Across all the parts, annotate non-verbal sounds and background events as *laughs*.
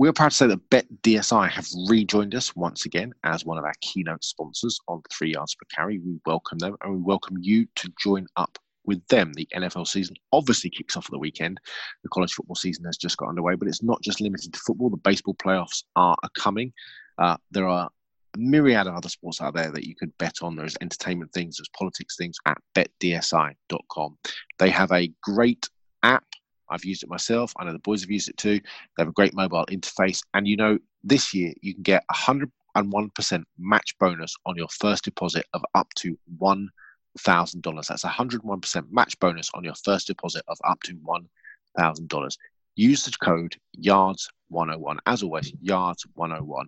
We are proud to say that BetDSI have rejoined us once again as one of our keynote sponsors on Three Yards Per Carry. We welcome them and we welcome you to join up with them. The NFL season obviously kicks off at the weekend. The college football season has just got underway, but it's not just limited to football. The baseball playoffs are, coming. Uh, there are a myriad of other sports out there that you could bet on. There's entertainment things, there's politics things at betdsi.com. They have a great. I've used it myself. I know the boys have used it too. They have a great mobile interface. And you know, this year you can get 101% match bonus on your first deposit of up to $1,000. That's 101% match bonus on your first deposit of up to $1,000. Use the code YARDS101. As always, YARDS101.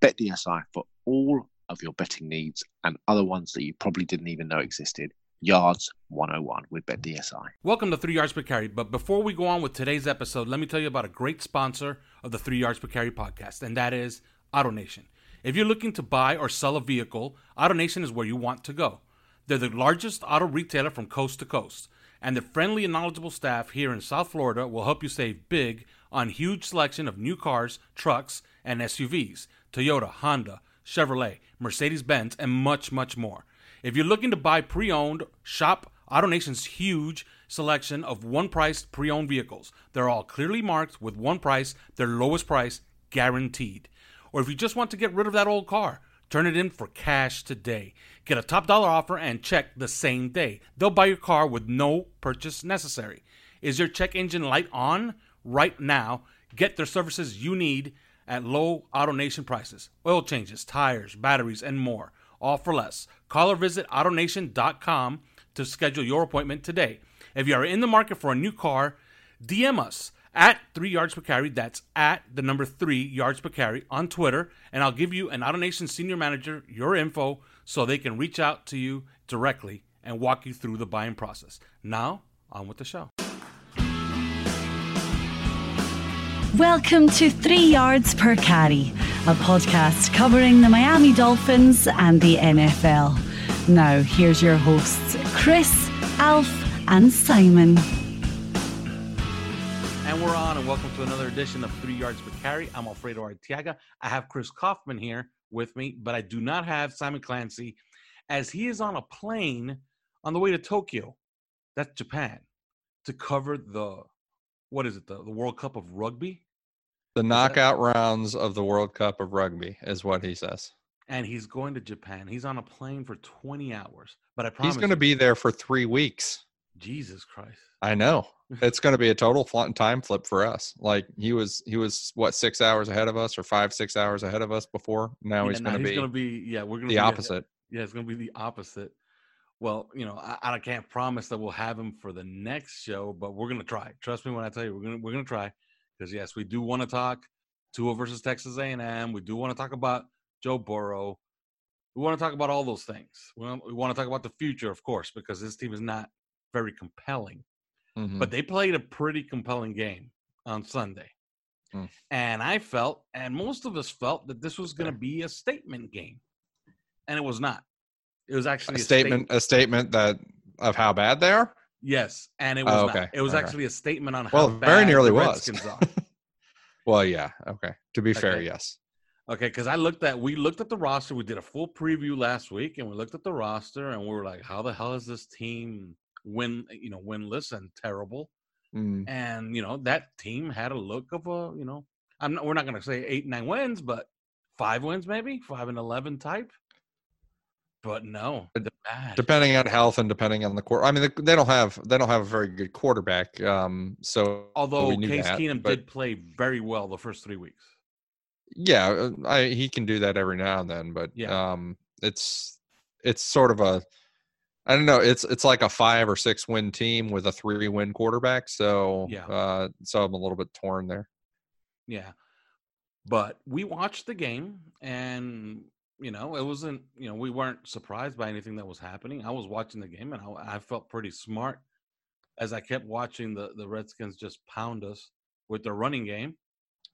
BetDSI for all of your betting needs and other ones that you probably didn't even know existed. Yards 101 with BetDSI. Welcome to Three Yards Per Carry. But before we go on with today's episode, let me tell you about a great sponsor of the Three Yards Per Carry podcast, and that is AutoNation. If you're looking to buy or sell a vehicle, AutoNation is where you want to go. They're the largest auto retailer from coast to coast, and their friendly and knowledgeable staff here in South Florida will help you save big on huge selection of new cars, trucks, and SUVs. Toyota, Honda, Chevrolet, Mercedes Benz, and much, much more. If you're looking to buy pre owned, shop AutoNation's huge selection of one priced pre owned vehicles. They're all clearly marked with one price, their lowest price guaranteed. Or if you just want to get rid of that old car, turn it in for cash today. Get a top dollar offer and check the same day. They'll buy your car with no purchase necessary. Is your check engine light on? Right now, get their services you need at low AutoNation prices. Oil changes, tires, batteries, and more. All for less. Call or visit AutoNation.com to schedule your appointment today. If you are in the market for a new car, DM us at 3 yards per carry. That's at the number 3 yards per carry on Twitter. And I'll give you an AutoNation senior manager your info so they can reach out to you directly and walk you through the buying process. Now, on with the show. Welcome to Three Yards Per Carry, a podcast covering the Miami Dolphins and the NFL. Now, here's your hosts, Chris, Alf, and Simon. And we're on, and welcome to another edition of Three Yards Per Carry. I'm Alfredo Artiaga. I have Chris Kaufman here with me, but I do not have Simon Clancy, as he is on a plane on the way to Tokyo, that's Japan, to cover the what is it, the, the World Cup of Rugby? The knockout rounds of the World Cup of Rugby is what he says. And he's going to Japan. He's on a plane for 20 hours. But I promise He's going to be there for three weeks. Jesus Christ. I know. *laughs* It's going to be a total time flip for us. Like he was, he was what six hours ahead of us, or five, six hours ahead of us before. Now Yeah, he's going to be gonna be yeah, we're gonna the be ahead- opposite. Yeah, it's gonna be the opposite. Well, you know, I, I can't promise that we'll have him for the next show, but we're gonna try. Trust me when I tell you, we're gonna we're gonna try. Because yes, we do want to talk Tua versus Texas A&M. We do want to talk about Joe Burrow. We want to talk about all those things. We want, to talk about the future, of course, because this team is not very compelling. Mhm. But they played a pretty compelling game on Sunday. Mm. And I felt, and most of us felt, that this was going to be a statement game. And it was not. It was actually a statement, state- a statement that of how bad they are. yes, and it was Oh, not. okay. It was Okay. actually a statement on how Well, bad very nearly the was. Redskins are. *laughs* well, yeah. Okay. To be fair, yes. Okay, because I looked at we looked at the roster. We did a full preview last week, and we looked at the roster, and we were like, "How the hell is this team win? You know, winless and terrible?" Mm. And you know that team had a look of a you know. I'm not, we're not going to say eight nine wins, but five wins maybe five and eleven type. But no, depending on health and depending on the quarter. I mean, they, don't have they don't have a very good quarterback. Um, so Although Case that, Keenum but- did play very well the first three weeks. yeah, uh, I, he can do that every now and then, but Yeah. um, it's it's sort of a I don't know. It's it's like a five or six win team with a three win quarterback. So Yeah. uh, so I'm a little bit torn there. Yeah. But we watched the game and you know, it wasn't, you know, we weren't surprised by anything that was happening. I was watching the game and I, I felt pretty smart as I kept watching the, the Redskins just pound us with their running game.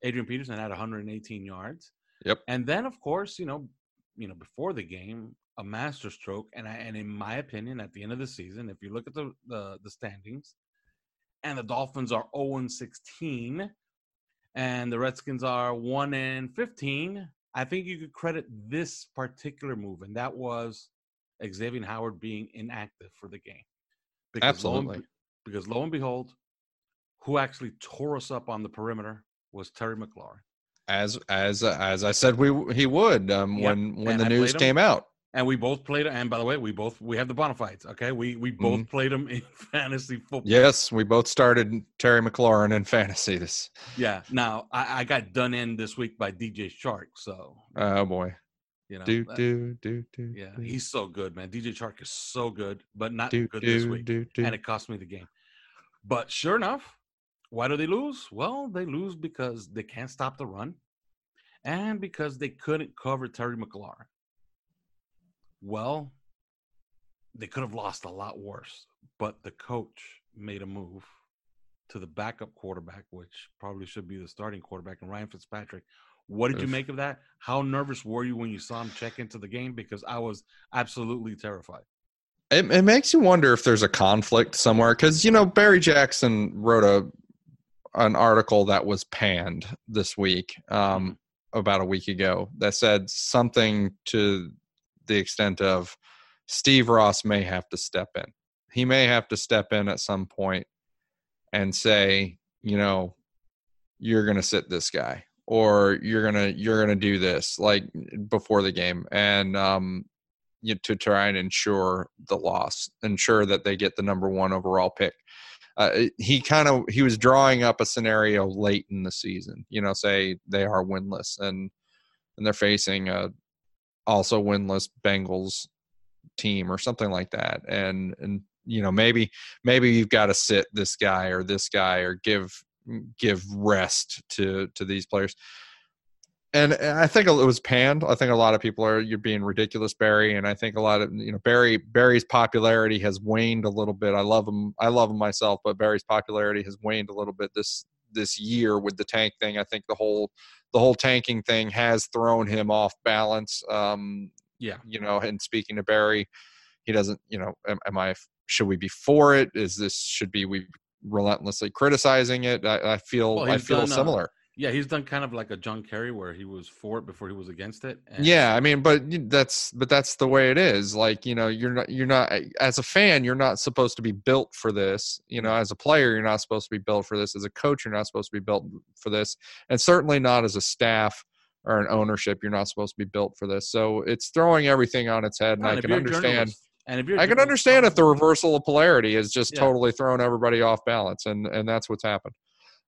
Adrian Peterson had 118 yards. Yep. And then of course, you know, you know, before the game, a masterstroke. And I and in my opinion, at the end of the season, if you look at the the, the standings, and the Dolphins are 0 16 and the Redskins are 1 and 15, I think you could credit this particular move, and that was Xavier Howard being inactive for the game. lo and Absolutely. be- because lo and behold, who actually tore us up on the perimeter was Terry McLaurin. As as as I said, we he would um, Yep, when when and the I news came out. And we both played and by the way, we both we have the bona fides. Okay. We we both Mhm. played him in *laughs* fantasy football. Yes, we both started Terry McLaurin in fantasy. This Yeah. Now I, I got done in this week by DJ Chark. So oh boy, you know do that- do do do. Yeah, do, he's so good, man. DJ Chark is so good, but not do good this week. do do. And it cost me the game. But sure enough, why do they lose? Well, they lose because they can't stop the run and because they couldn't cover Terry McLaurin. Well, they could have lost a lot worse, but the coach made a move to the backup quarterback, which probably should be the starting quarterback, and Ryan Fitzpatrick. What did you make of that? How nervous were you when you saw him check into the game? Because I was absolutely terrified. It, it makes you wonder if there's a conflict somewhere because you know Barry Jackson wrote a an article that was panned this week um, about a week ago that said something to the extent of Steve Ross may have to step in. He may have to step in at some point and say, you know, you're going to sit this guy or you're going to you're going to do this like before the game and um you know, to try and ensure the loss, ensure that they get the number one overall pick. Uh, he kind of he was drawing up a scenario late in the season. You know, say they are winless and and they're facing a also winless Bengals team or something like that, and and you know maybe maybe you've got to sit this guy or this guy or give give rest to to these players and I think it was panned. I think a lot of people are you're being ridiculous, Barry, and I think a lot of you know Barry Barry's popularity has waned a little bit. I love him, I love him myself, but Barry's popularity has waned a little bit this this year with the tank thing. I think the whole the whole tanking thing has thrown him off balance. Um, Yeah. you know, and speaking to Barry, he doesn't. You know, am, am I? Should we be for it? Is this should be we relentlessly criticizing it? I, I feel Well, I feel done, uh, similar. Yeah, he's done kind of like a John Kerry where he was for it before he was against it. and- Yeah, I mean, but that's but that's the way it is. Like you know, you're not you're not as a fan, you're not supposed to be built for this. You know, as a player, you're not supposed to be built for this. As a coach, you're not supposed to be built for this, and certainly not as a staff or an ownership, you're not supposed to be built for this. So it's throwing everything on its head, and Well, I can understand. And if you're, I can understand if the reversal of polarity is just Yeah. totally thrown everybody off balance, and and that's what's happened.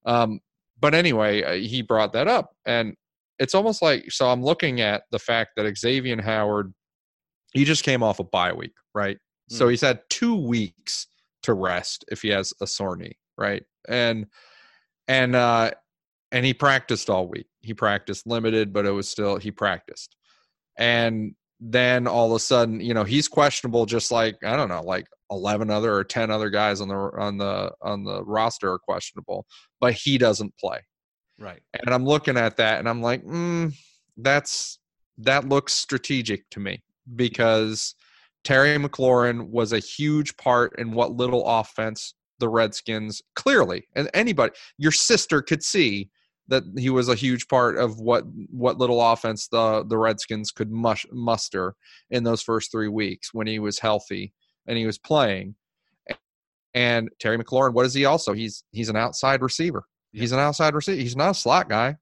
Um, but anyway, uh, he brought that up, and it's almost like so. I'm looking at the fact that Xavier Howard, he just came off a bye week, right? So Mm. he's had two weeks to rest if he has a sore knee, right? And and uh, and he practiced all week. He practiced limited, but it was still he practiced, and then all of a sudden, you know, he's questionable, just like I don't know, like eleven other or ten other guys on the on the on the roster are questionable, but he doesn't play. Right. And I'm looking at that, and I'm like, mm, that's that looks strategic to me because Terry McLaurin was a huge part in what little offense the Redskins clearly, and anybody, your sister could see that he was a huge part of what what little offense the the Redskins could mush, muster in those first three weeks when he was healthy and he was playing. And Terry McLaurin, what is he also? He's he's an outside receiver. He's an outside receiver. He's not a slot guy.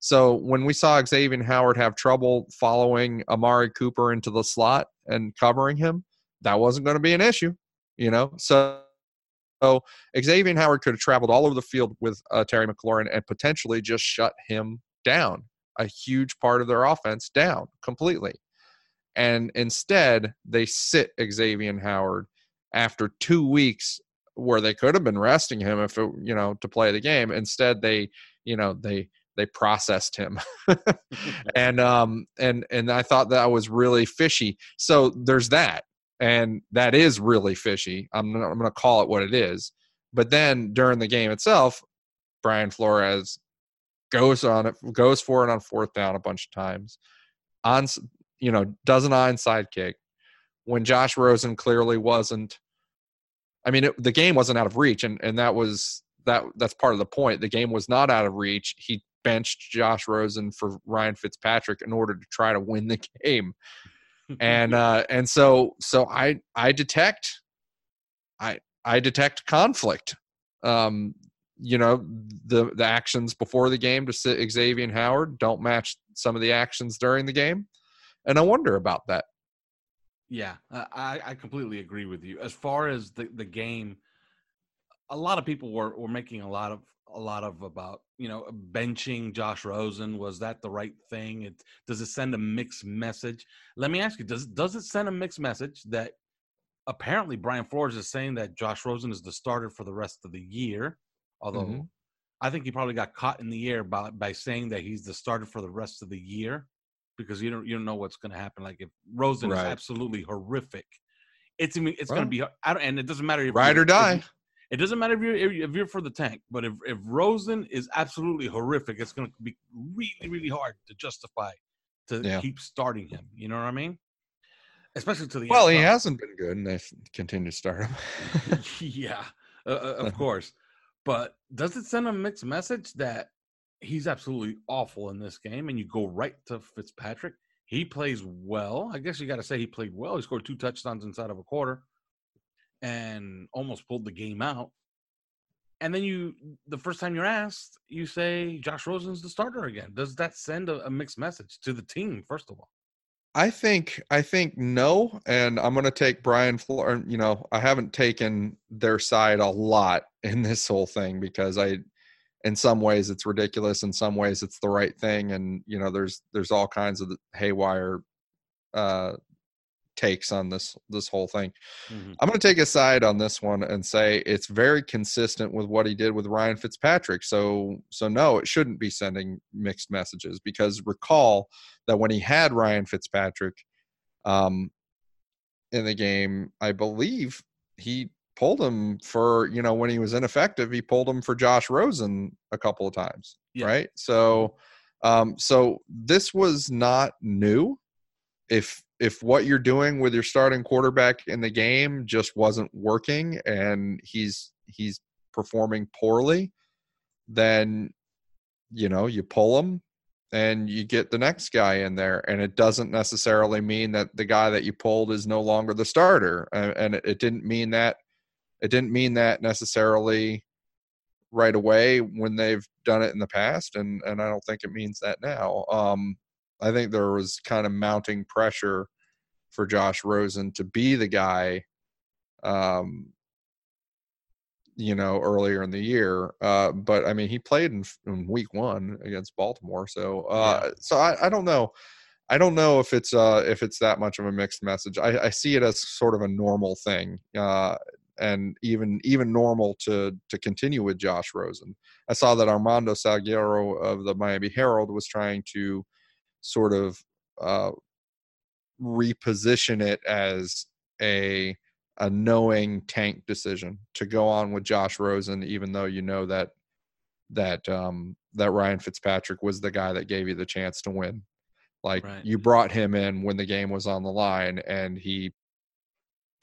So when we saw Xavier Howard have trouble following Amari Cooper into the slot and covering him, that wasn't going to be an issue, you know. So, so Xavier Howard could have traveled all over the field with uh, Terry McLaurin and potentially just shut him down, a huge part of their offense down completely. And instead, they sit Xavier Howard after two weeks where they could have been resting him if it, you know to play the game. Instead, they you know they they processed him. *laughs* And um and and i thought that was really fishy. So there's that. And that is really fishy. I'm gonna, I'm gonna call it what it is. But then during the game itself brian flores goes on it goes for it on fourth down a bunch of times. On you know does an onside kick when josh rosen clearly wasn't i mean it, the game wasn't out of reach and and that was that that's part of the point the game was not out of reach he benched Josh Rosen for Ryan Fitzpatrick in order to try to win the *laughs* game. and *laughs* uh and so so I I detect I I detect conflict. Um you know the the actions before the game to sit Xavier Howard don't match some of the actions during the game, and I wonder about that. Yeah, I I completely agree with you. As far as the the game, a lot of people were were making a lot of a lot of about you know benching Josh Rosen. Was that the right thing? It does it send a mixed message? Let me ask you: Does does it send a mixed message that apparently Brian Flores is saying that Josh Rosen is the starter for the rest of the year? Although mm-hmm. I think he probably got caught in the air by by saying that he's the starter for the rest of the year because you don't you don't know what's going to happen. Like if Rosen right. is absolutely horrific, it's it's going to be I don't, and it doesn't matter if ride or die. If, it doesn't matter if you're if you're for the tank, but if if Rosen is absolutely horrific, it's going to be really really hard to justify to yeah. keep starting him. You know what I mean? Especially to the well, he hasn't been good, and they continue to start him. *laughs* yeah, uh, uh of *laughs* course. But does it send a mixed message that he's absolutely awful in this game, and you go right to Fitzpatrick? He plays well. I guess you got to say he played well. He scored two touchdowns inside of a quarter and almost pulled the game out. And then you, the first time you're asked, you say Josh Rosen's the starter again. Does that send a, a mixed message to the team? First of all, I think I think no, and I'm going to take Brian Flores. You know, I haven't taken their side a lot in this whole thing because I, in some ways, it's ridiculous. In some ways, it's the right thing, and you know, there's there's all kinds of haywire uh, takes on this this whole thing. Mm-hmm. I'm going to take a side on this one and say it's very consistent with what he did with Ryan Fitzpatrick. So so no, it shouldn't be sending mixed messages because recall that when he had Ryan Fitzpatrick um in the game, I believe he pulled him for, you know, when he was ineffective, he pulled him for Josh Rosen a couple of times, yeah. right? So um so this was not new if if what you're doing with your starting quarterback in the game just wasn't working and he's he's performing poorly, then you know you pull him and you get the next guy in there and it doesn't necessarily mean that the guy that you pulled is no longer the starter and it didn't mean that it didn't mean that necessarily right away when they've done it in the past and and I don't think it means that now um I think there was kind of mounting pressure for Josh Rosen to be the guy, um, you know, earlier in the year. Uh, but I mean, he played in, in week one against Baltimore, so uh, yeah. so I, I don't know. I don't know if it's uh, if it's that much of a mixed message. I, I see it as sort of a normal thing, uh, and even even normal to to continue with Josh Rosen. I saw that Armando Salguero of the Miami Herald was trying to sort of uh, reposition it as a a knowing tank decision to go on with Josh Rosen, even though you know that that um, that Ryan Fitzpatrick was the guy that gave you the chance to win. Like right. you brought him in when the game was on the line, and he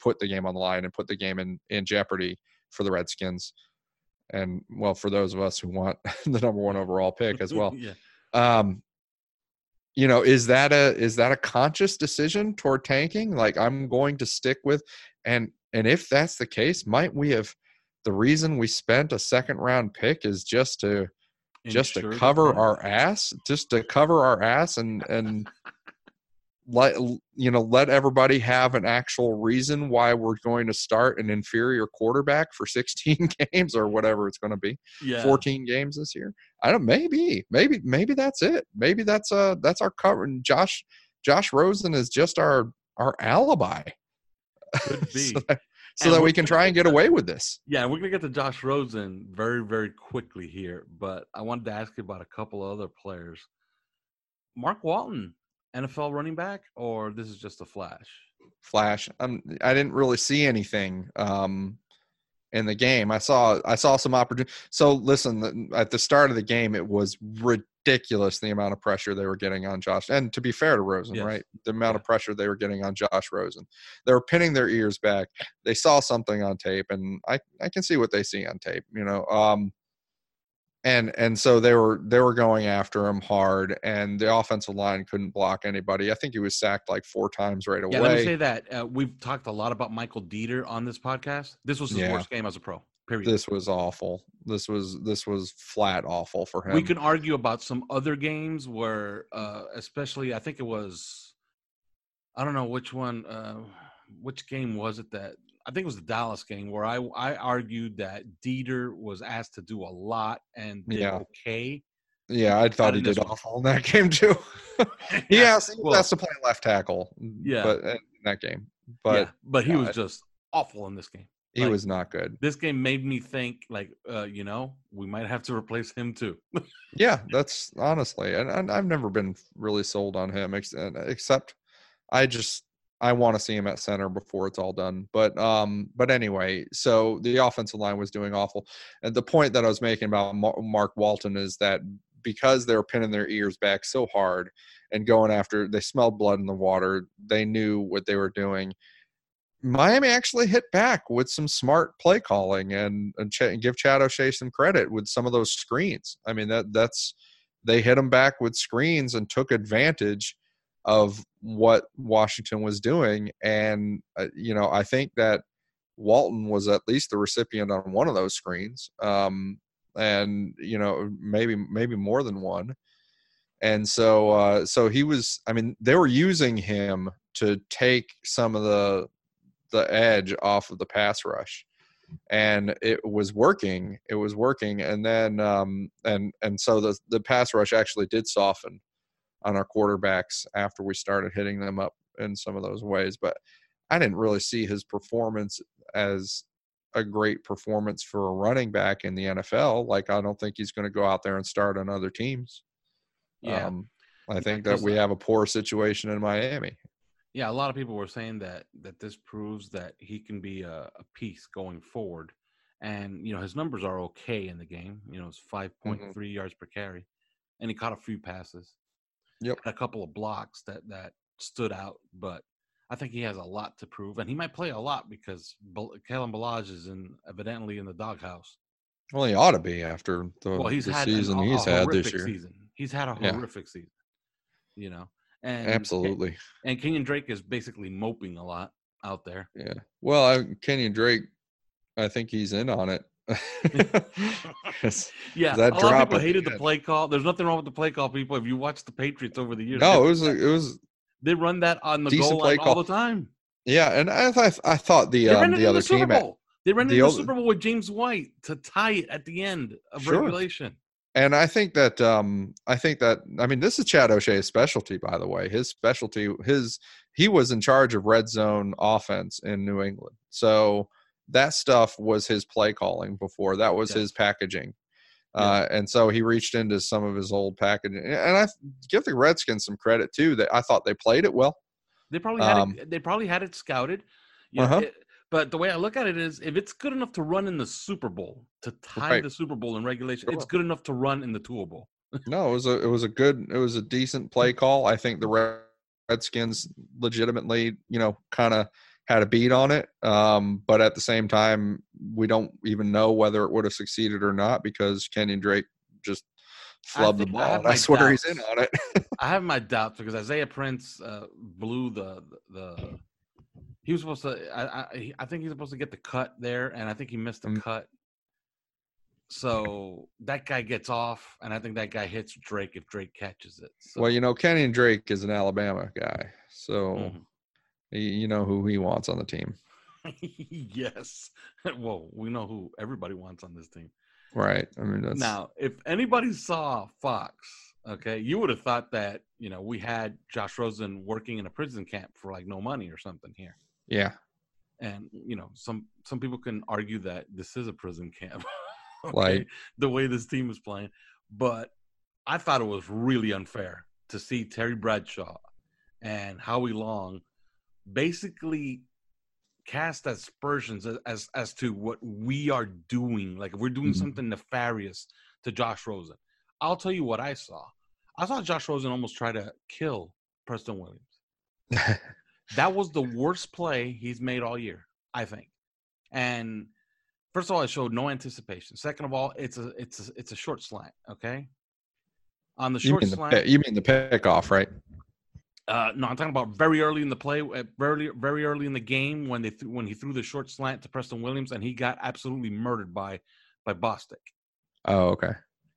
put the game on the line and put the game in in jeopardy for the Redskins. And well, for those of us who want *laughs* the number one overall pick as well. *laughs* yeah. Um, you know is that a is that a conscious decision toward tanking like i'm going to stick with and and if that's the case might we have the reason we spent a second round pick is just to just to Ensure cover our ass, just to cover our ass and and let you know let everybody have an actual reason why we're going to start an inferior quarterback for 16 *laughs* games or whatever it's going to be yeah. 14 games this year i don't maybe maybe maybe that's it maybe that's uh that's our cover and josh josh rosen is just our our alibi Could *laughs* be. so that, so that we're can try and get away with this Yeah, we're gonna get to Josh Rosen very, very quickly here, but I wanted to ask you about a couple of other players. Mark Walton, NFL running back, or this is just a flash? flash. I'm, i didn't really see anything um in the game. I saw i saw some opportunity so listen at the start of the game it was ridiculous the amount of pressure they were getting on josh and to be fair to rosen Yes. right? The amount of pressure they were getting on josh rosen. They were pinning their ears back. They saw something on tape and i i can see what they see on tape you know um and and so they were they were going after him hard and the offensive line couldn't block anybody i think he was sacked like four times right away Yeah, let me say that uh, we've talked a lot about Michael Deiter on this podcast. This was his Yeah. worst game as a pro. Period. this was awful. This was this was flat awful for him. we can argue about some other games where, uh, especially, I think it was, I don't know which one, uh, which game was it that I think it was the Dallas game where I I argued that Deiter was asked to do a lot and did Yeah. okay. yeah, I thought he did awful in that *laughs* game too. *laughs* he he Well, has to play left tackle. Yeah. but in that game, but but but he yeah, was just awful in this game. he like- was not good. This game made me think like, uh, you know, we might have to replace him too. Yeah, that's honestly, and, and I've never been really sold on him, ex- except I just I want to see him at center before it's all done. But um, but anyway, so the offensive line was doing awful, and the point that I was making about Mark Walton is that because they were pinning their ears back so hard and going after, they smelled blood in the water. They knew what they were doing. Miami actually hit back with some smart play calling and, and, Ch- and give Chad O'Shea some credit with some of those screens. I mean that that's they hit him back with screens and took advantage of what Washington was doing. And uh, you know I think that Walton was at least the recipient on one of those screens, um, and you know maybe maybe more than one. And so uh, so he was. I mean they were using him to take some of the the edge off of the pass rush and it was working it was working and then um and and so the the pass rush actually did soften on our quarterbacks after we started hitting them up in some of those ways but i didn't really see his performance as a great performance for a running back in the NFL like I don't think he's going to go out there and start on other teams Yeah. um, I Yeah, think that 'cause, we have a poor situation in Miami Yeah, a lot of people were saying that that this proves that he can be a, a piece going forward, and you know his numbers are okay in the game. You know, it's five Mm-hmm. yards per carry, and he caught a few passes. Yep. A couple of blocks that that stood out, but I think he has a lot to prove, and he might play a lot because Bal- Kalen Ballage is in evidently in the doghouse. well he ought to be after the, well, he's the had an- season a, he's had this year Season. He's had a Yeah. horrific season. You know, and absolutely And Kenyon Drake is basically moping a lot out there. Yeah. Well, I, Kenyon Drake, I think he's in on it. *laughs* Yeah, That a lot of people hated the play call. There's nothing wrong with the play call, people. If you watch the Patriots over the years, no, it was a, it was they run that on the goal play line all the time. yeah, and I thought I thought the um, the other the Super team at, Bowl. They ran it the in the Super Bowl with James White to tie it at the end of Sure. regulation. and I think that um I think that I mean this is Chad O'Shea's specialty by the way. His specialty his he was in charge of red zone offense in New England. So that stuff was his play calling before. That was Yes. his packaging. Yeah. Uh, and so he reached into some of his old packaging, and I give the Redskins some credit too. That I thought they played it well. They probably had Um, it, they probably had it scouted. You Uh-huh. it- but the way I look at it is, if it's good enough to run in the Super Bowl to tie Right. the Super Bowl in regulation, Sure. it's good enough to run in the Tool Bowl. *laughs* No, it was a it was a good it was a decent play call. I think the Redskins legitimately, you know, kind of had a beat on it. Um, but at the same time, we don't even know whether it would have succeeded or not because Kenyon Drake just flubbed the think I ball. and I swear he's in on it. *laughs* I have my doubts because Isaiah Prince uh, blew the the. He was supposed to. I, I I think he's supposed to get the cut there, and I think he missed the Mm. cut. So that guy gets off, and I think that guy hits Drake if Drake catches it. So, Well, you know, Kenyon Drake is an Alabama guy, so Mhm. You know who he wants on the team, *laughs* yes. *laughs* well, we know who everybody wants on this team. right? I mean, that's Now, if anybody saw Fox, okay, you would have thought that you know we had Josh Rosen working in a prison camp for like no money or something here. yeah, And you know, some some people can argue that this is a prison camp, *laughs* okay, Like- the way this team is playing. But I thought it was really unfair to see Terry Bradshaw and Howie Long basically cast aspersions as as, as to what we are doing. Like if we're doing Mhm. something nefarious to Josh Rosen. I'll tell you what I saw. I saw Josh Rosen almost try to kill Preston Williams. *laughs* That was the worst play he's made all year, I think. And first of all, it showed no anticipation. Second of all, it's a it's a it's a short slant. Okay. On the short the slant, pick, you mean the pick off, right? Uh, no, I'm talking about very early in the play, uh, very very early in the game when they th- when he threw the short slant to Preston Williams and he got absolutely murdered by by Bostic. Oh, okay.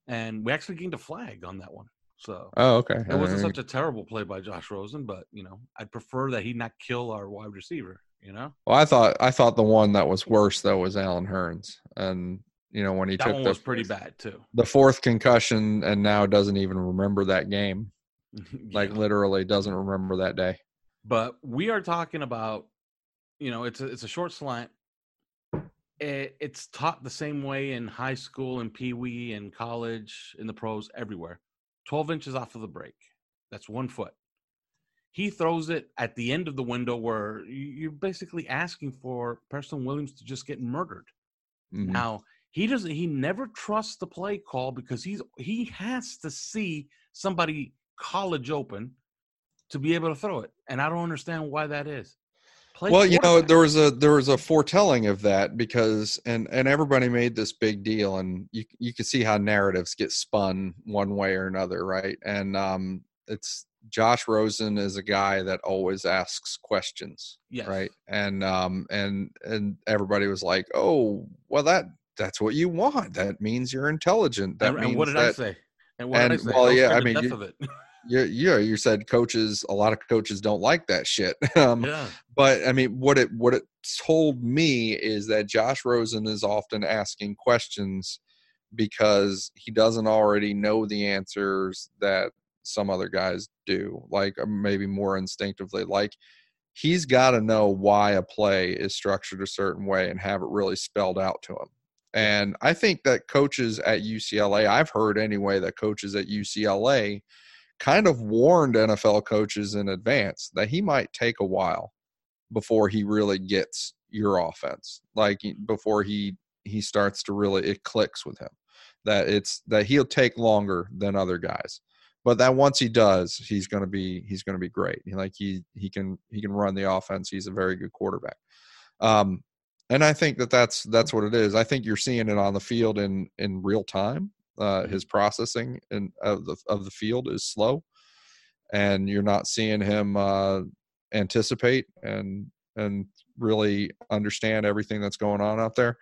And we actually gained a flag on that one. So Oh, okay. it wasn't Uh, such a terrible play by Josh Rosen, but you know, I'd prefer that he not kill our wide receiver. You know, well, I thought I thought the one that was worse though was Allen Hurns, and you know when he that took one the was pretty bad too. the fourth concussion and now doesn't even remember that game. *laughs* Like literally doesn't remember that day. but we are talking about you know it's a, it's a short slant it, it's taught the same way in high school and pee wee and college in the pros everywhere 12 inches off of the break that's one foot he throws it at the end of the window where you- you're basically asking for Preston Williams to just get murdered. Mhm. Now he doesn't. He never trusts the play call because he's he has to see somebody college open to be able to throw it, and I don't understand why that is. Play well, you know, there was a there was a foretelling of that because and and everybody made this big deal, and you you can see how narratives get spun one way or another, right? And um, it's Josh Rosen is a guy that always asks questions, Yes. right? And um and and everybody was like, oh, well that that's what you want. That means you're intelligent. That and, means and what did that I say? And what did I say? well, yeah, I mean, *laughs* you- you yeah you said coaches a lot of coaches don't like that shit. *laughs* um, yeah, but I mean, what it what it told me is that Josh Rosen is often asking questions because he doesn't already know the answers that some other guys do, like uh, maybe more instinctively. Like he's got to know why a play is structured a certain way and have it really spelled out to him. And I think that coaches at UCLA, I've heard anyway that coaches at UCLA kind of warned NFL coaches in advance that he might take a while before he really gets your offense. Like before he he starts to really it clicks with him. That it's that he'll take longer than other guys. But that once he does, he's going to be he's going to be great. Like he he can he can run the offense. He's a very good quarterback. Um and I think that that's that's what it is. I think you're seeing it on the field in in real time. Uh, his processing and of the of the field is slow, and you're not seeing him uh, anticipate and and really understand everything that's going on out there.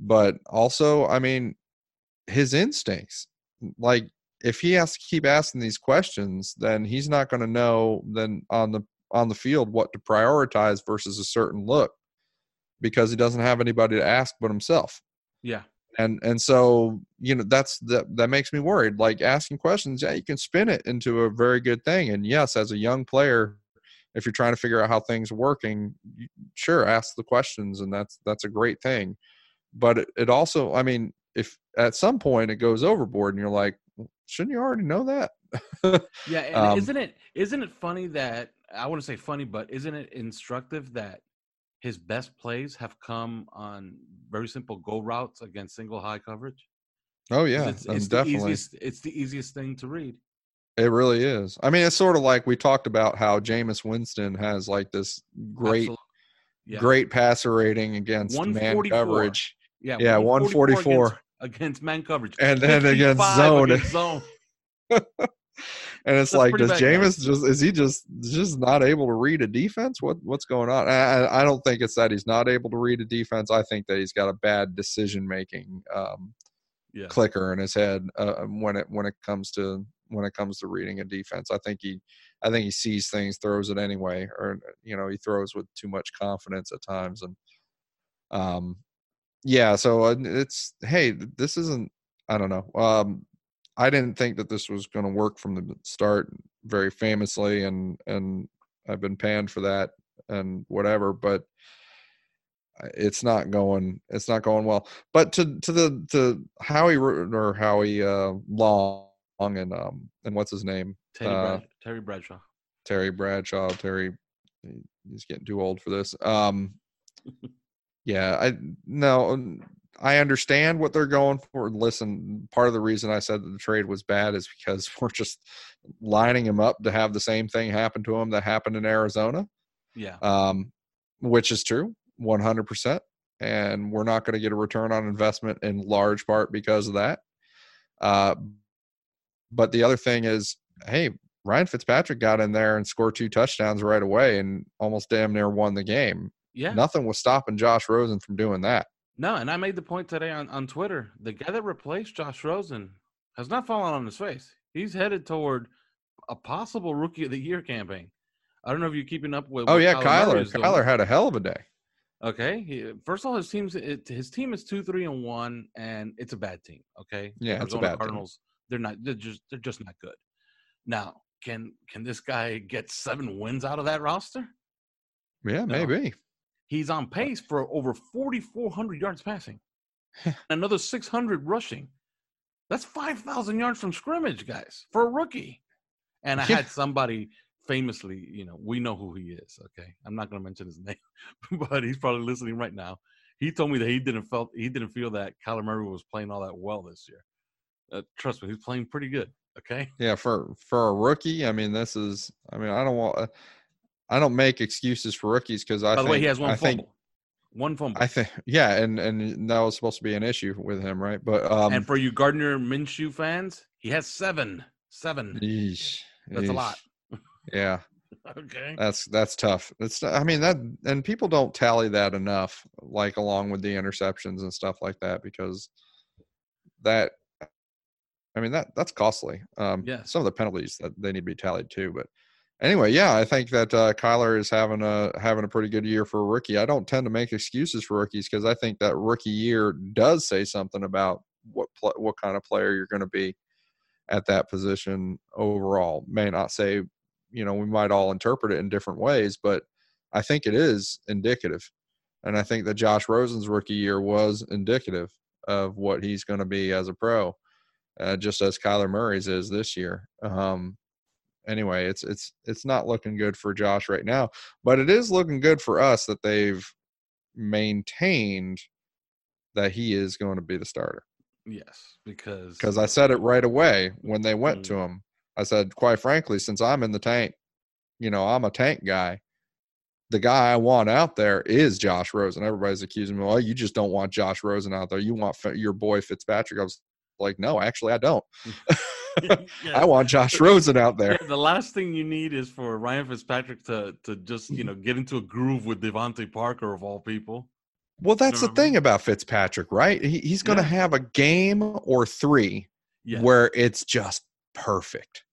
But also, I mean, his instincts. Like if he has to keep asking these questions, then he's not going to know then on the on the field what to prioritize versus a certain look because he doesn't have anybody to ask but himself yeah, and and so you know that's that that makes me worried like asking questions yeah you can spin it into a very good thing and yes as a young player if you're trying to figure out how things are working sure ask the questions and that's that's a great thing but it, it also i mean if at some point it goes overboard and you're like shouldn't you already know that *laughs* yeah. And Um, isn't it isn't it funny that I wouldn't say funny, but isn't it instructive that his best plays have come on very simple go routes against single high coverage? Oh yeah it's, um, it's the definitely easiest. It's the easiest thing to read. it really is i mean it's sort of like we talked about how Jameis winston has like this great Yeah. great passer rating against man coverage Yeah, Yeah, 144. against, against man coverage, And then against zone. against zone. *laughs* and it's That's like does. Jameis just is he just just not able to read a defense what what's going on I, I- I don't think it's that he's not able to read a defense i think that he's got a bad decision making um Yeah. clicker in his head uh, when it when it comes to when it comes to reading a defense. I think he I think he sees things, throws it anyway, or you know he throws with too much confidence at times, and um, yeah. So uh, it's hey, this isn't I don't know. Um, I didn't think that this was going to work from the start, very famously, and and I've been panned for that and whatever, but it's not going it's not going well. But to to the to howie or howie uh long and um and what's his name? Terry, uh, Brad- Terry Bradshaw. terry bradshaw terry he's getting too old for this. Um *laughs* yeah i no i understand what they're going for listen part of the reason i said that the trade was bad is because *laughs* we're just lining him up to have the same thing happen to him that happened in arizona Yeah. um, which is true, 100%. And we're not going to get a return on investment in large part because of that. Uh, but the other thing is, hey, Ryan Fitzpatrick got in there and scored two touchdowns right away and almost damn near won the game. yeah. Nothing was stopping Josh Rosen from doing that. No, and I made the point today on, on Twitter. The guy that replaced Josh Rosen has not fallen on his face. He's headed toward a possible rookie of the year campaign. I don't know if you're keeping up with. Oh yeah, Kyler. doing. Kyler had a hell of a day. Okay. He, first of all, his team's it, his team is two, three, and one, and it's a bad team. Okay. Yeah, it's a Arizona bad team. Cardinals. They're not. They're just. They're just not good. Now, can can this guy get seven wins out of that roster? Yeah, No. maybe. He's on pace for over 4,400 yards passing, *laughs* another 600 rushing. That's 5,000 yards from scrimmage, guys, for a rookie. And I Yeah. had somebody famously, you know, we know who he is. Okay, I'm not going to mention his *laughs* name, but he's probably listening right now. He told me that he didn't felt he didn't feel that Kyler Murray was playing all that well this year. Uh, trust me, he's playing pretty good. Okay, Yeah, for for a rookie, I mean, this is. I mean, I don't want. I don't make excuses for rookies because I. by the think, way, he has one I fumble. think one fumble. I think yeah, and and that was supposed to be an issue with him, right? But um, and for you Gardner Minshew fans, he has seven. Seven. That's a lot. Yeah, *laughs* Okay. that's that's tough. It's I mean that and people don't tally that enough, like along with the interceptions and stuff like that, because that. I mean that that's costly. Um, Yes. some of the penalties that they need to be tallied too, but anyway, yeah, I think that uh, Kyler is having a having a pretty good year for a rookie. I don't tend to make excuses for rookies because I think that rookie year does say something about what pl- what kind of player you're going to be at that position overall. May not say, you know, we might all interpret it in different ways, but I think it is indicative, and I think that Josh Rosen's rookie year was indicative of what he's going to be as a pro, uh, just as Kyler Murray's is this year. Um, anyway, it's it's it's not looking good for Josh right now, but it is looking good for us that they've maintained that he is going to be the starter. Yes, because Because I said it right away when they went to mm. him. I said, quite frankly, since I'm in the tank, you know, I'm a tank guy. The guy I want out there is Josh Rosen. Everybody's accusing me, well, you just don't want Josh Rosen out there. You want your boy Fitzpatrick. I was like, no, actually, I don't. Mm. *laughs* *laughs* I want Josh Rosen out there. Yeah, the last thing you need is for Ryan Fitzpatrick to to just you know get into a groove with DeVante Parker of all people. Well, that's know the I mean? thing about Fitzpatrick, right? He, he's going to Yeah. have a game or three Yeah, where it's just perfect.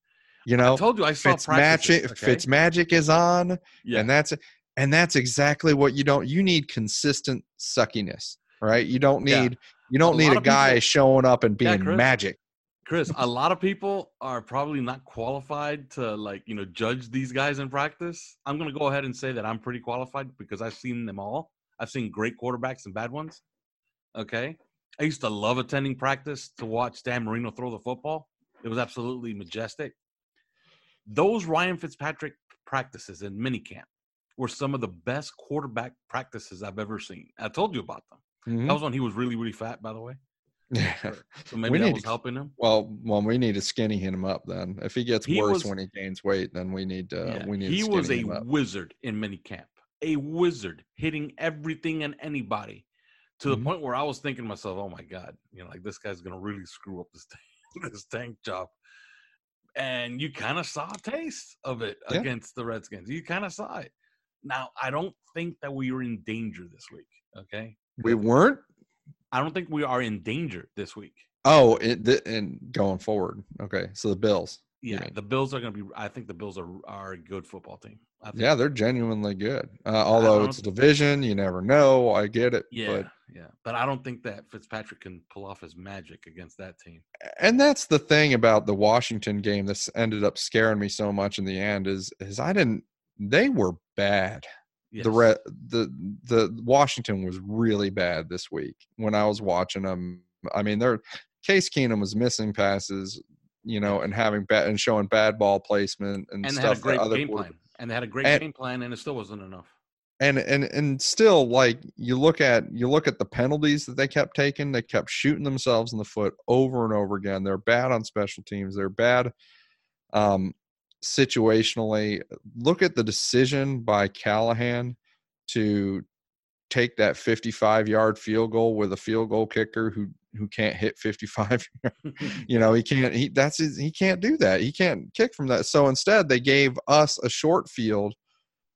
You know, I told you I saw Fitz magic. Okay? Fitz magic is on, yeah, and that's and that's exactly what you don't. You need consistent suckiness, right? You don't Yeah. need you don't A need a guy people- showing up and being magic. Chris. A lot of people are probably not qualified to like you know judge these guys in practice. I'm gonna go ahead and say that I'm pretty qualified because I've seen them all. I've seen great quarterbacks and bad ones. Okay, I used to love attending practice to watch Dan Marino throw the football. It was absolutely majestic. Those Ryan Fitzpatrick practices in minicamp were some of the best quarterback practices I've ever seen. I told you about them. Mhm. That was when he was really, really fat, by the way. So maybe We that need was to- helping him. well, well, we need to skinny him up then. If he gets He worse was- when he gains weight, then we need to Yeah, we need he was a wizard in minicamp, a wizard hitting everything and anybody to the Mhm. point where I was thinking to myself, "Oh my god, you know, like this guy's gonna really screw up this *laughs* tank, this tank job." And you kind of saw a taste of it Yeah. against the Redskins. You kind of saw it. Now, I don't think that we were in danger this week. Okay, We weren't. I don't think we are in danger this week. Oh, it, and going forward. Okay, so the Bills. Yeah, the Bills are going to be. I think the Bills are are a good football team. I think, Yeah, they're genuinely good. Uh, although it's a division, you never know. I get it. yeah, But yeah. But I don't think that Fitzpatrick can pull off his magic against that team. and that's the thing about the Washington game that's ended up scaring me so much in the end is is I didn't they were bad. Yes. The re, the the Washington was really bad this week when I was watching them. I mean, their Case Keenum was missing passes, you know, and having bad and showing bad ball placement and, and they stuff. had a great other game plan. And they had a great And- game plan, and it still wasn't enough. and and and still like you look at you look at the penalties that they kept taking they kept shooting themselves in the foot over and over again they're bad on special teams they're bad um situationally look at the decision by callahan to take that 55 yard field goal with a field goal kicker who who can't hit 55 *laughs* you know he can't he that's his, he can't do that. He can't kick from that. So instead they gave us a short field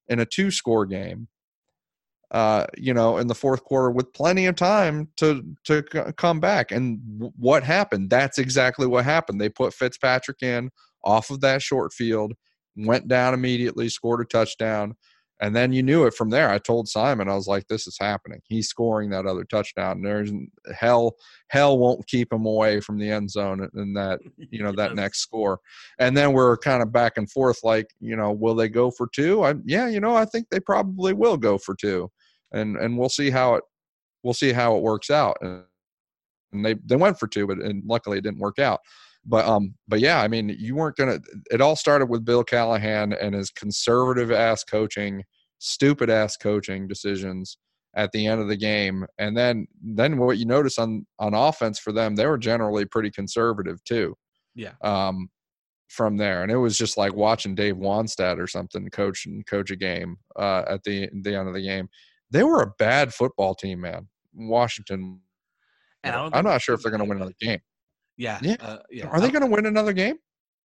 in a two score game uh you know in the fourth quarter with plenty of time to to come back. And what happened? That's exactly what happened. They put Fitzpatrick in off of that short field went down immediately scored a touchdown and then you knew it from there. I told Simon, I was like, "This is happening. He's scoring that other touchdown. And there's hell, hell won't keep him away from the end zone and that *laughs* you know that Yes. next score." And then we're kind of back and forth, like, you know, will they go for two? I, yeah, you know, I think they probably will go for two, and and we'll see how it we'll see how it works out. And, and they they went for two, but and luckily it didn't work out. But um, but yeah, I mean, you weren't gonna. It all started with Bill Callahan and his conservative ass coaching, stupid ass coaching decisions at the end of the game, and then then what you notice on on offense for them, they were generally pretty conservative too. Yeah. Um, from there, and it was just like watching Dave Wannstedt or something coach and coach a game uh, at the the end of the game. They were a bad football team, man. Washington. And I'm not sure if they're going to win another game. Yeah, Yeah. uh, yeah. Are they going to win another game?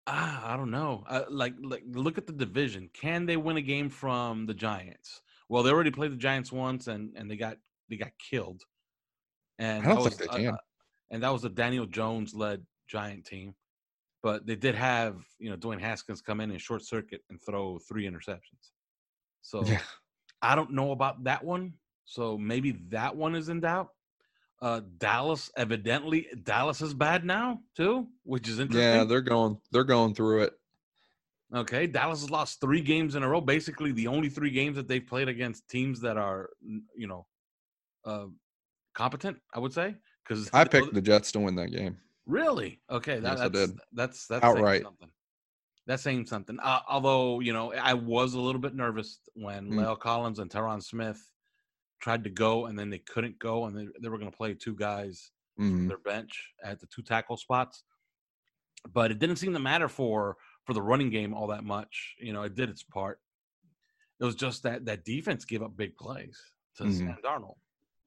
Ah, I don't know. Uh, like, like, look at the division. Can they win a game from the Giants? Well, they already played the Giants once, and and they got they got killed. And I don't that think was, they can. uh, and that was a Daniel Jones led Giant team, but they did have you know Dwayne Haskins come in and short circuit and throw three interceptions. *laughs* So Yeah. I don't know about that one. So maybe that one is in doubt. Uh, Dallas, evidently, Dallas is bad now too, which is interesting. Yeah, they're going. They're going through it. Okay, Dallas has lost three games in a row. Basically, the only three games that they've played against teams that are, you know, uh, competent. I would say because I picked the Jets to win that game. really okay. That, Yes, I that's did. that's that's Outright. something. That's saying something. Uh, although you know, I was a little bit nervous when Mm. La'el Collins and Tyron Smith tried to go, and then they couldn't go, and they, they were going to play two guys from Mhm. their bench at the two tackle spots. But it didn't seem to matter for for the running game all that much. You know, it did its part. It was just that that defense gave up big plays to Mhm. Sam Darnold.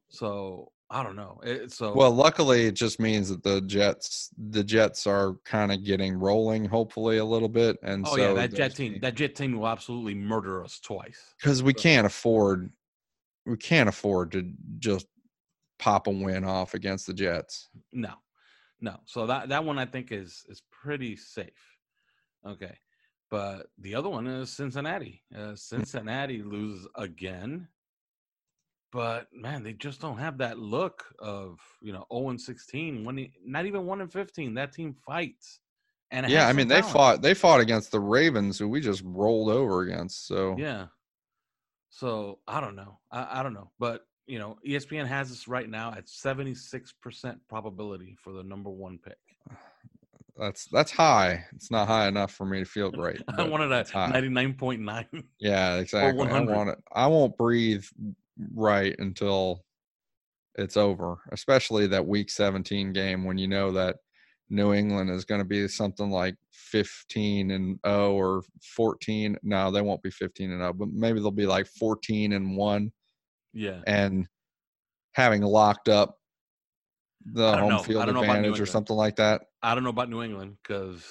So I don't know. It, so Well, luckily, it just means that the Jets, the Jets are kind of getting rolling, hopefully a little bit. And oh so yeah, that Jet team, that Jet team will absolutely murder us twice. because we So- can't afford we can't afford to just pop a win off against the Jets. No, no. So that that one I think is is pretty safe. Okay, but the other one is Cincinnati. Uh, Cincinnati loses again, but man, they just don't have that look of you know zero and sixteen. When not even one and fifteen, that team fights. And Yeah, I mean they talent. fought they fought against the Ravens, who we just rolled over against. So Yeah. So I don't know. I, I don't know. But you know, ESPN has us right now at seventy six percent probability for the number one pick. *sighs* that's that's high. It's not high enough for me to feel *laughs* great. I wanted a ninety nine point nine. Yeah, *laughs* exactly. I want it. I won't breathe right until it's over, especially that week 17 game when you know that New England is going to be something like 15 and 0 or 14. No, they won't be 15 and 0, but maybe they'll be like 14 and 1 Yeah. and having locked up the home know. Field don't know about New advantage or something like that. I don't know about New England because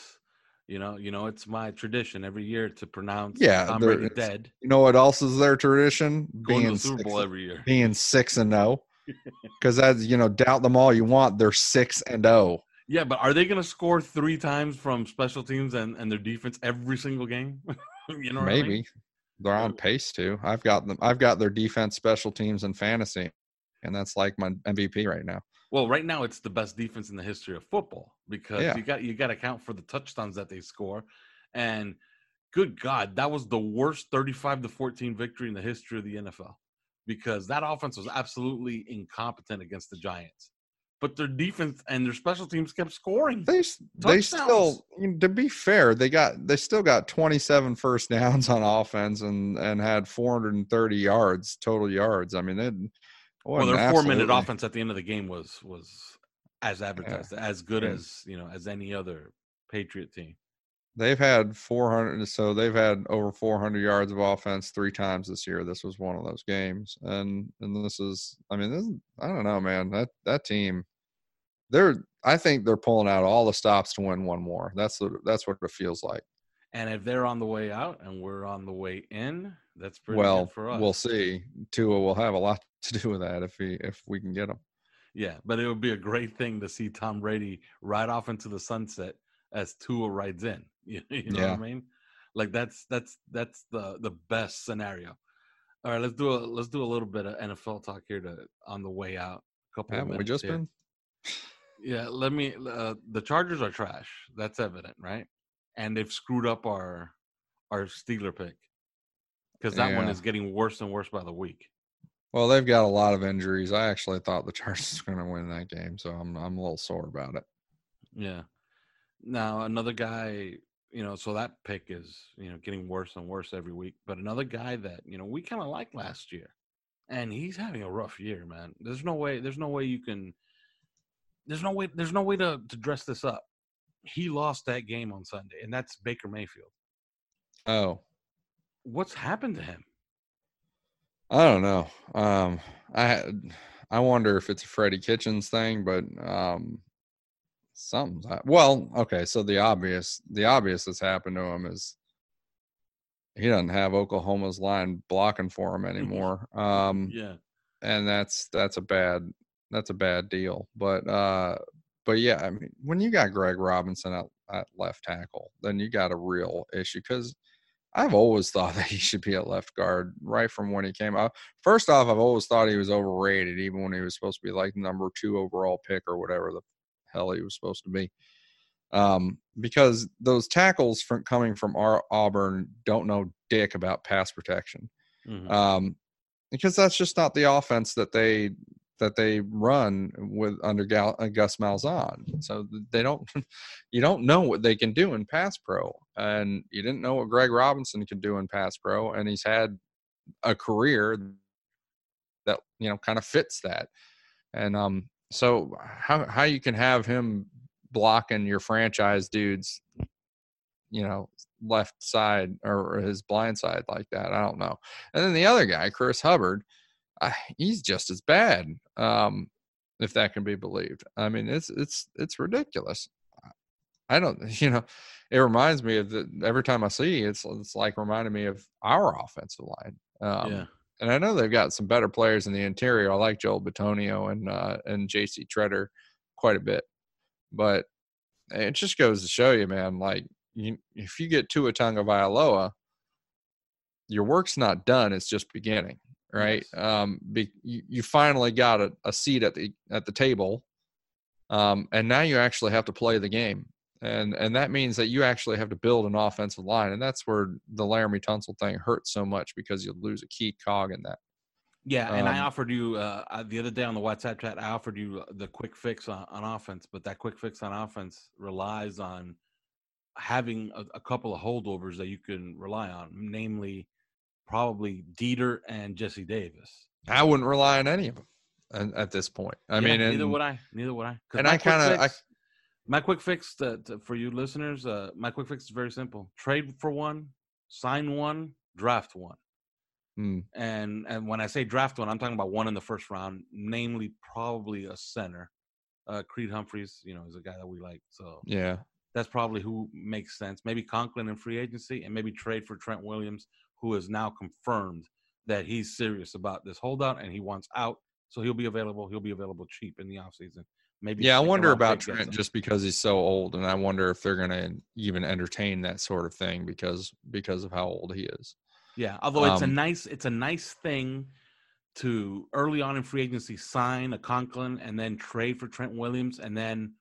you know, you know, it's my tradition every year to pronounce Yeah, Tom Brady dead. You know what else is their tradition? Going to Being the Super Bowl every year. being six and oh. *laughs* zero, because that's you know doubt them all you want. They're six and zero. Yeah, but are they going to score three times from special teams and, and their defense every single game? *laughs* you know, maybe I mean? they're on pace to. I've got them. I've got their defense, special teams, and fantasy, and that's like my MVP right now. Well, right now it's the best defense in the history of football because Yeah. you got you got to count for the touchdowns that they score, and good God, that was the worst thirty-five to fourteen victory in the history of the NFL because that offense was absolutely incompetent against the Giants, but their defense and their special teams kept scoring. They s- they still you know, to be fair, they got they still got 27 first downs on *laughs* offense and and had 430 yards total yards. I mean, it well, their four-minute offense at the end of the game was was as advertised, as good Yeah. as you know as any other Patriot team. They've had 400, so they've had over 400 yards of offense three times this year. This was one of those games, and and this is, I mean, this is, I don't know, man. That that team, they're, I think they're pulling out all the stops to win one more. That's the, that's what it feels like. And if they're on the way out and we're on the way in, that's pretty well, good for us. we'll see. Tua will have a lot *laughs* to do with that if he if we can get him. Yeah, but it would be a great thing to see Tom Brady ride off into the sunset as Tua rides in. *laughs* You, you know Yeah. what I mean? Like that's that's that's the the best scenario. All right, let's do a let's do a little bit of NFL talk here to on the way out. A couple Haven't we just here. been? Yeah, let me. Uh, the Chargers are trash. That's evident, right? And they've screwed up our our Steeler pick because that one is getting worse and worse by the week. Well, they've got a lot of injuries. I actually thought the *laughs* Chargers were going to win that game, so I'm I'm a little sore about it. Yeah. Now another guy, you know, so that pick is you know getting worse and worse every week. But another guy that you know we kind of liked last year, and he's having a rough year, man. There's no way. There's no way you can. There's no way. There's no way to to dress this up. He lost that game on Sunday, and that's Baker Mayfield. Oh, What's happened to him? I don't know. Um, I I wonder if it's a Freddie Kitchens thing, but um, something's well. Okay, so the obvious the obvious that's happened to him is he doesn't have Oklahoma's line blocking for him anymore. Um, Yeah. and that's that's a bad that's a bad deal. But uh, but yeah, I mean, when you got Greg Robinson at, at left tackle, then you got a real issue because I've always *laughs* thought that he should be at left guard right from when he came out. First off, I've always thought he was overrated, even when he was supposed to be like number two overall pick or whatever the hell he was supposed to be. Um, because those tackles from coming from our Auburn don't know dick about pass protection Mhm. um, because that's just not the offense that they that they run with under Gal, uh, Gus Malzahn. So they don't, *laughs* you don't know what they can do in pass pro, and you didn't know what Greg Robinson could do in pass pro, and he's had a career that you know kind of fits that. And um, so how how you can have him blocking your franchise dudes, you know, left side or his blind side like that, I don't know. And then the other guy, Chris Hubbard, I, he's just as bad, um, if that can be believed. I mean, it's it's it's ridiculous. I don't, *laughs* you know, it reminds me of the every time I see it's it's like reminding me of our offensive line. Um, yeah. and I know they've got some better players in the interior. I like Joel Bitonio and uh, and J.C. Tretter quite a bit, but it just goes to show you, man. Like, you, if you get Tua Tagovailoa, your work's not done; it's just beginning, right? Yes. Um, be, you, you finally got a, a seat at the at the table, um, and now you actually have to play the game. And and that means that you actually have to build an offensive line, and that's where the Laremy Tunsil thing hurts so much because you lose a key cog in that. Yeah, and I Um, offered you uh, uh, the other day on the WhatsApp chat. I offered you the quick fix on, on offense, but that quick fix on offense relies on having a, a couple of holdovers that you can rely on, namely probably Deiter and Jesse Davis. I wouldn't rely on any of them at, this point. I Yeah, mean, neither and- would I. Neither would I. and I kinda- my quick fix to, to- for you listeners. Uh, my quick fix is very simple: trade for one, sign one, draft one. Hmm. And and when I say draft one, I'm talking about one in the first round, namely probably a center. Uh, Creed Humphreys, you know, is a guy that we like, so yeah, that's probably who makes sense. Maybe Conklin in free agency, and maybe trade for Trent Williams, who is now confirmed that he's serious about this holdout and he wants out, so he'll be available. He'll be available cheap in the offseason. Maybe Yeah, I wonder about Trent just because he's so old, and I wonder if they're going to even entertain that sort of thing because because of how old he is. Yeah, although it's a Um, nice it's a nice thing to early on in free agency sign a Conklin and then trade for Trent Williams and then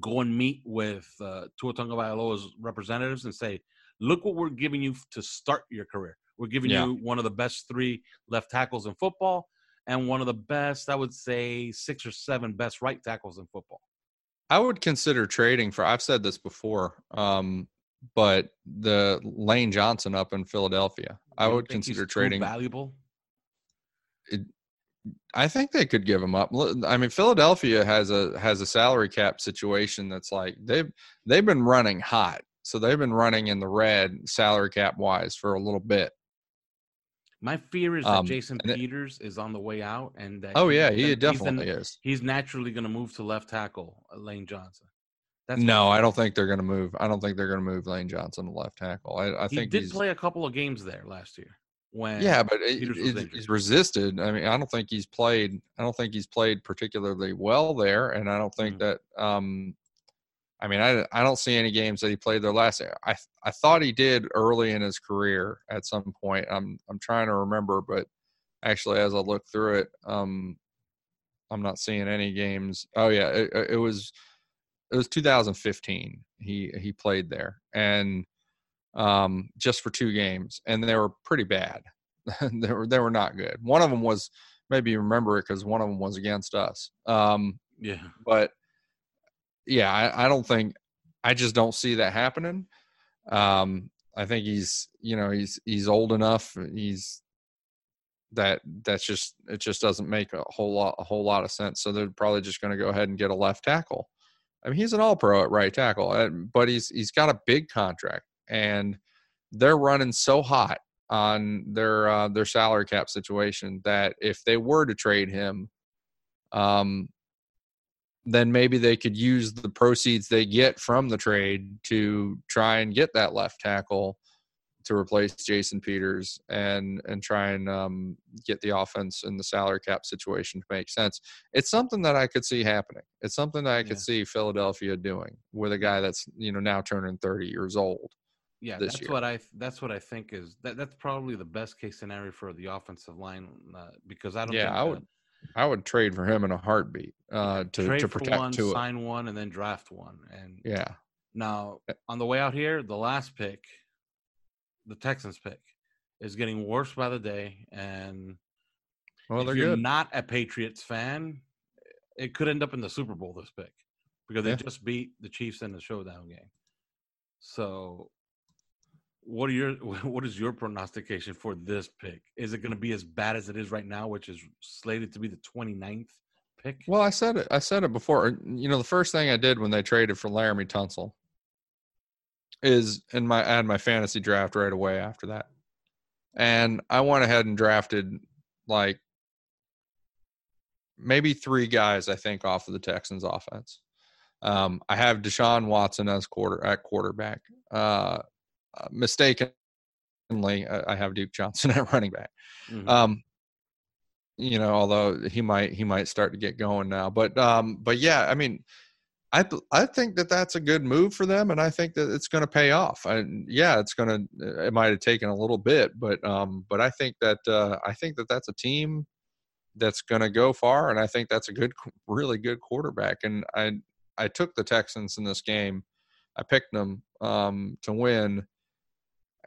go and meet with uh, Tua Tagovailoa's representatives and say, "Look what we're giving you to start your career. We're giving Yeah. you one of the best three left tackles in football and one of the best, I would say, six or seven best right tackles in football." I would consider trading for. I've said this before, um, but the Lane Johnson up in Philadelphia, I You don't would consider trading. valuable. I think they could give him up. I mean, Philadelphia has a has a salary cap situation that's like they've they've been running hot, so they've been running in the red salary cap wise for a little bit. My fear is that Um, Jason and Peters is on the way out, and that Oh he's yeah, he he's definitely is. he's naturally going to move to left tackle, uh, Lane Johnson. That's No, I don't think they're going to move. I don't think they're going to move Lane Johnson to left tackle. I, I He think did play a couple of games there last year. When yeah, but it, he's resisted. I mean, I don't think he's played. I don't think he's played particularly well there, and I don't think Mhm. that. um I mean, I I don't see any games that he played there last year. I I thought he did early in his career at some point. I'm I'm trying to remember, but actually, as I look through it, um, I'm not seeing any games. Oh yeah, it, it was it was 2015. He he played there and um just for two games and they were pretty bad. *laughs* they were they were not good. One of them was maybe you remember it because one of them was against us. Um, yeah, but yeah, I, I don't think I just don't see that happening. Um, I think he's you know he's he's old enough. He's that that's just it just doesn't make a whole lot a whole lot of sense. So they're probably just going to go ahead and get a left tackle. I mean, he's an all pro at right tackle, uh, but he's he's got a big contract, and they're running so hot on their uh, their salary cap situation that if they were to trade him, um, then maybe they could use the proceeds they get from the trade to try and get that left tackle to replace Jason Peters and and try and um, get the offense in the salary cap situation to make sense. It's something that I could see happening. It's something that I could Yeah. see Philadelphia doing with a guy that's you know now turning 30 years old. yeah. That's year. what I that's what I think is that that's probably the best case scenario for the offensive line uh, because I don't. Yeah, think, I would I would trade for him in a heartbeat uh, to trade to for protect one, Tua. sign one, and then draft one. And Yeah, now on the way out here, the last pick, the Texans pick, is getting worse by the day. And well if they're you're good. not a Patriots fan, it could end up in the Super Bowl this pick because they Yeah. just beat the Chiefs in the showdown game. So, what are your *laughs* what is your prognostication for this pick? Is it going to be as bad as it is right now, which is slated to be the 29th pick? Well, I said it. I said it before. You know, the first thing I did when they traded for Laremy Tunsil is in my I had my fantasy draft right away after that, and I went ahead and drafted like maybe three guys I think off of the Texans offense. Um, I have Deshaun Watson as quarter at quarterback. Uh, uh, mistakenly, I I have Duke Johnson *laughs* at running back. Mhm. Um, you know, although he might he might start to get going now, but um, but yeah, I mean, I I think that that's a good move for them, and I think that it's going to pay off. And yeah, it's going to it might have taken a little bit, but um, but I think that uh, I think that that's a team that's going to go far, and I think that's a good, really good quarterback. And I I took the Texans in this game. I picked them um, to win,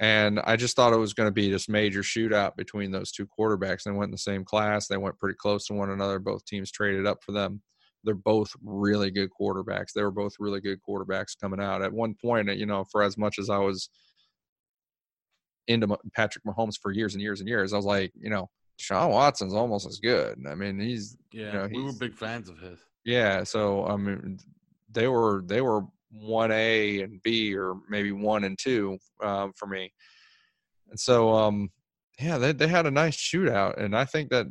and I just thought it was going to be this major shootout between those two quarterbacks. They went in the same class. They went pretty close to one another. Both teams traded up for them. They're both really good quarterbacks. They were both really good quarterbacks coming out. At one point, you know, for as much as I was into Patrick Mahomes for years and years and years, I was like, you know, Sean Watson's almost as good. I mean, he's yeah, know, we were big fans of his. yeah. So I mean, they were they were one A and B or maybe one and two um, for me. And so um, yeah, they they had a nice shootout, and I think that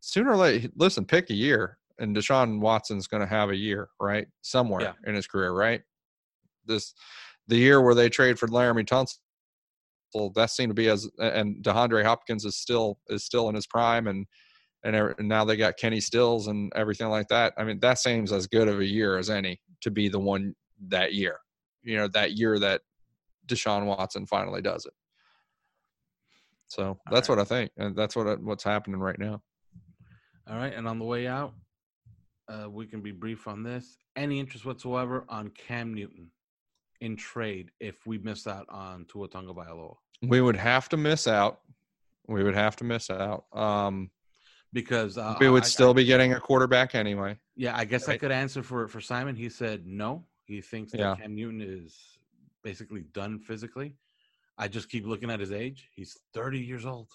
sooner or later, listen, pick a year, and Deshaun Watson's going to have a year right somewhere Yeah. in his career, right? This the year where they trade for Laremy Tunsil. That seemed to be as and DeAndre Hopkins is still is still in his prime and and now they got Kenny Stills and everything like that. I mean, that seems as good of a year as any to be the one that year. You know, that year that Deshaun Watson finally does it. So that's right. what I think, and that's what what's happening right now. All right, and on the way out, uh, we can be brief on this. Any interest whatsoever on Cam Newton in trade if we miss out on Tua Tagovailoa? We would have to miss out. We would have to miss out. Um, Because uh, we would I- still I- be getting a quarterback anyway. Yeah, I guess I could answer for for Simon. He said no. He thinks that Cam Newton is basically done physically. I just keep looking at his age. He's 30 years old.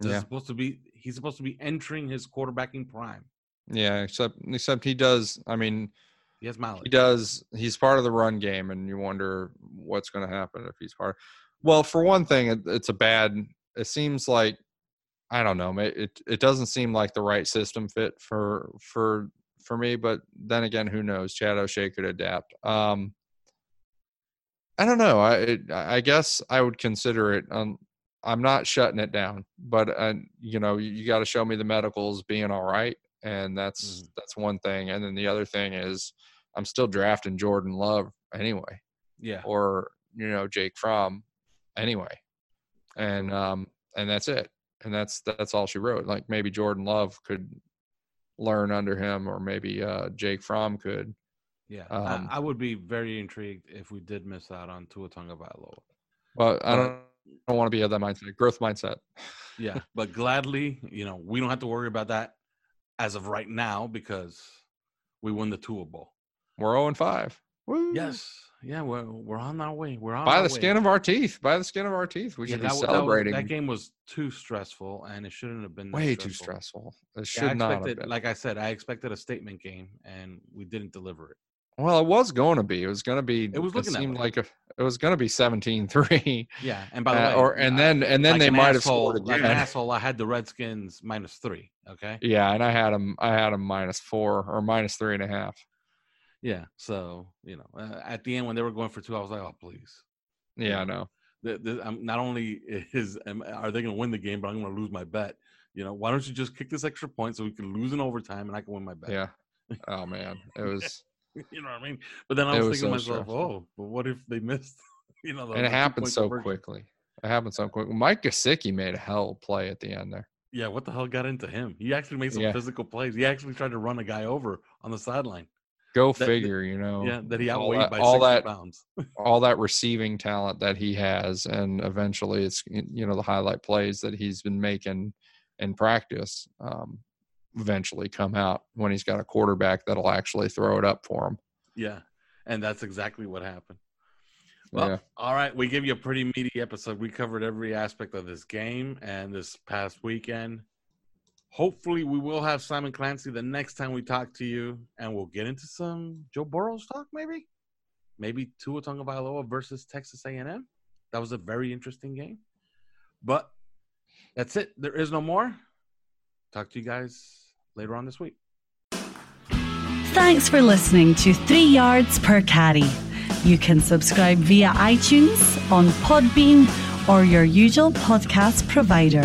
This Yeah. supposed to be he's supposed to be entering his quarterbacking prime. Yeah, except except he does. I mean, He has mileage. he does. He's part of the run game, and you wonder what's going to happen if he's part. Well, for one thing, it, it's a bad. It seems like I don't know. ma- It it doesn't seem like the right system fit for for for me. But then again, who knows? Chad O'Shea could adapt. Um, I don't know. I it, I guess I would consider it. Um, I'm not shutting it down, but uh, you know, you, you got to show me the medicals being all right, and that's Mhm. that's one thing. And then the other thing is, I'm still drafting Jordan Love anyway, yeah. or you know Jake Fromm anyway, and um and that's it. And that's that's all she wrote. Like maybe Jordan Love could learn under him, or maybe uh Jake Fromm could. Yeah. um, I, I would be very intrigued if we did miss out on Tua Tagovailoa. But I But- don't, I don't want to be of that mindset. Growth mindset. *laughs* Yeah, but gladly, you know, we don't have to worry about that as of right now because we won the Tua Bowl. We're 0 and 5. Woo. Yes, yeah, we're we're on our way. We're on By the way. skin of our teeth. By the skin of our teeth. We Yeah, should that, be wa- that was- celebrating. that game was too stressful, and it shouldn't have been that Way too stressful. It Yeah, should I not have expected, been. like I said, I expected a statement game, and we didn't deliver it. well, it was going to be. It was going to be. It was looking that seemed like a, it was going to be 17-3. Yeah, and by the Uh, way, or and then and then like they might have asshole- scored Like an asshole, I had the Redskins minus three. Okay. Yeah, and I had them. I had them minus four or minus three and a half. Yeah. So you know, uh, at the end when they were going for two, I was like, oh please. Yeah, I know. The, the, um, not only *laughs* is am, are they going to win the game, but I'm going to lose my bet. You know, why don't you just kick this extra point so we can lose in overtime and I can win my bet? Yeah. Oh man, it was. *laughs* you know what I mean. But then I was, was thinking to so myself, stressful. oh, but what if they missed? *laughs* You know, the, and it happened so conversion? quickly. It happened so quick. Mike Gesicki made a hell of play at the end there. Yeah, what the hell got into him? He actually made some Yeah. physical plays. He actually tried to run a guy over on the sideline. Go That- figure, you know. Yeah, that he all outweighed that- by all 60 that pounds. *laughs* all that receiving talent that he has, and eventually it's you know the highlight plays that he's been making in practice. Um, eventually come out when he's got a quarterback that'll actually throw it up for him. Yeah, and that's exactly what happened. Well, Yeah. all right, we give you a pretty meaty episode. We covered every aspect of this game and this past weekend. Hopefully, we will have Simon Clancy the next time we talk to you, and we'll get into some Joe Burrows talk, maybe, maybe Tua Tagovailoa versus Texas A&M. That was a very interesting game. But that's it. There is no more. Talk to you guys later on this week. Thanks for listening to Three Yards Per Carry. You can subscribe via iTunes, on Podbean, or your usual podcast provider.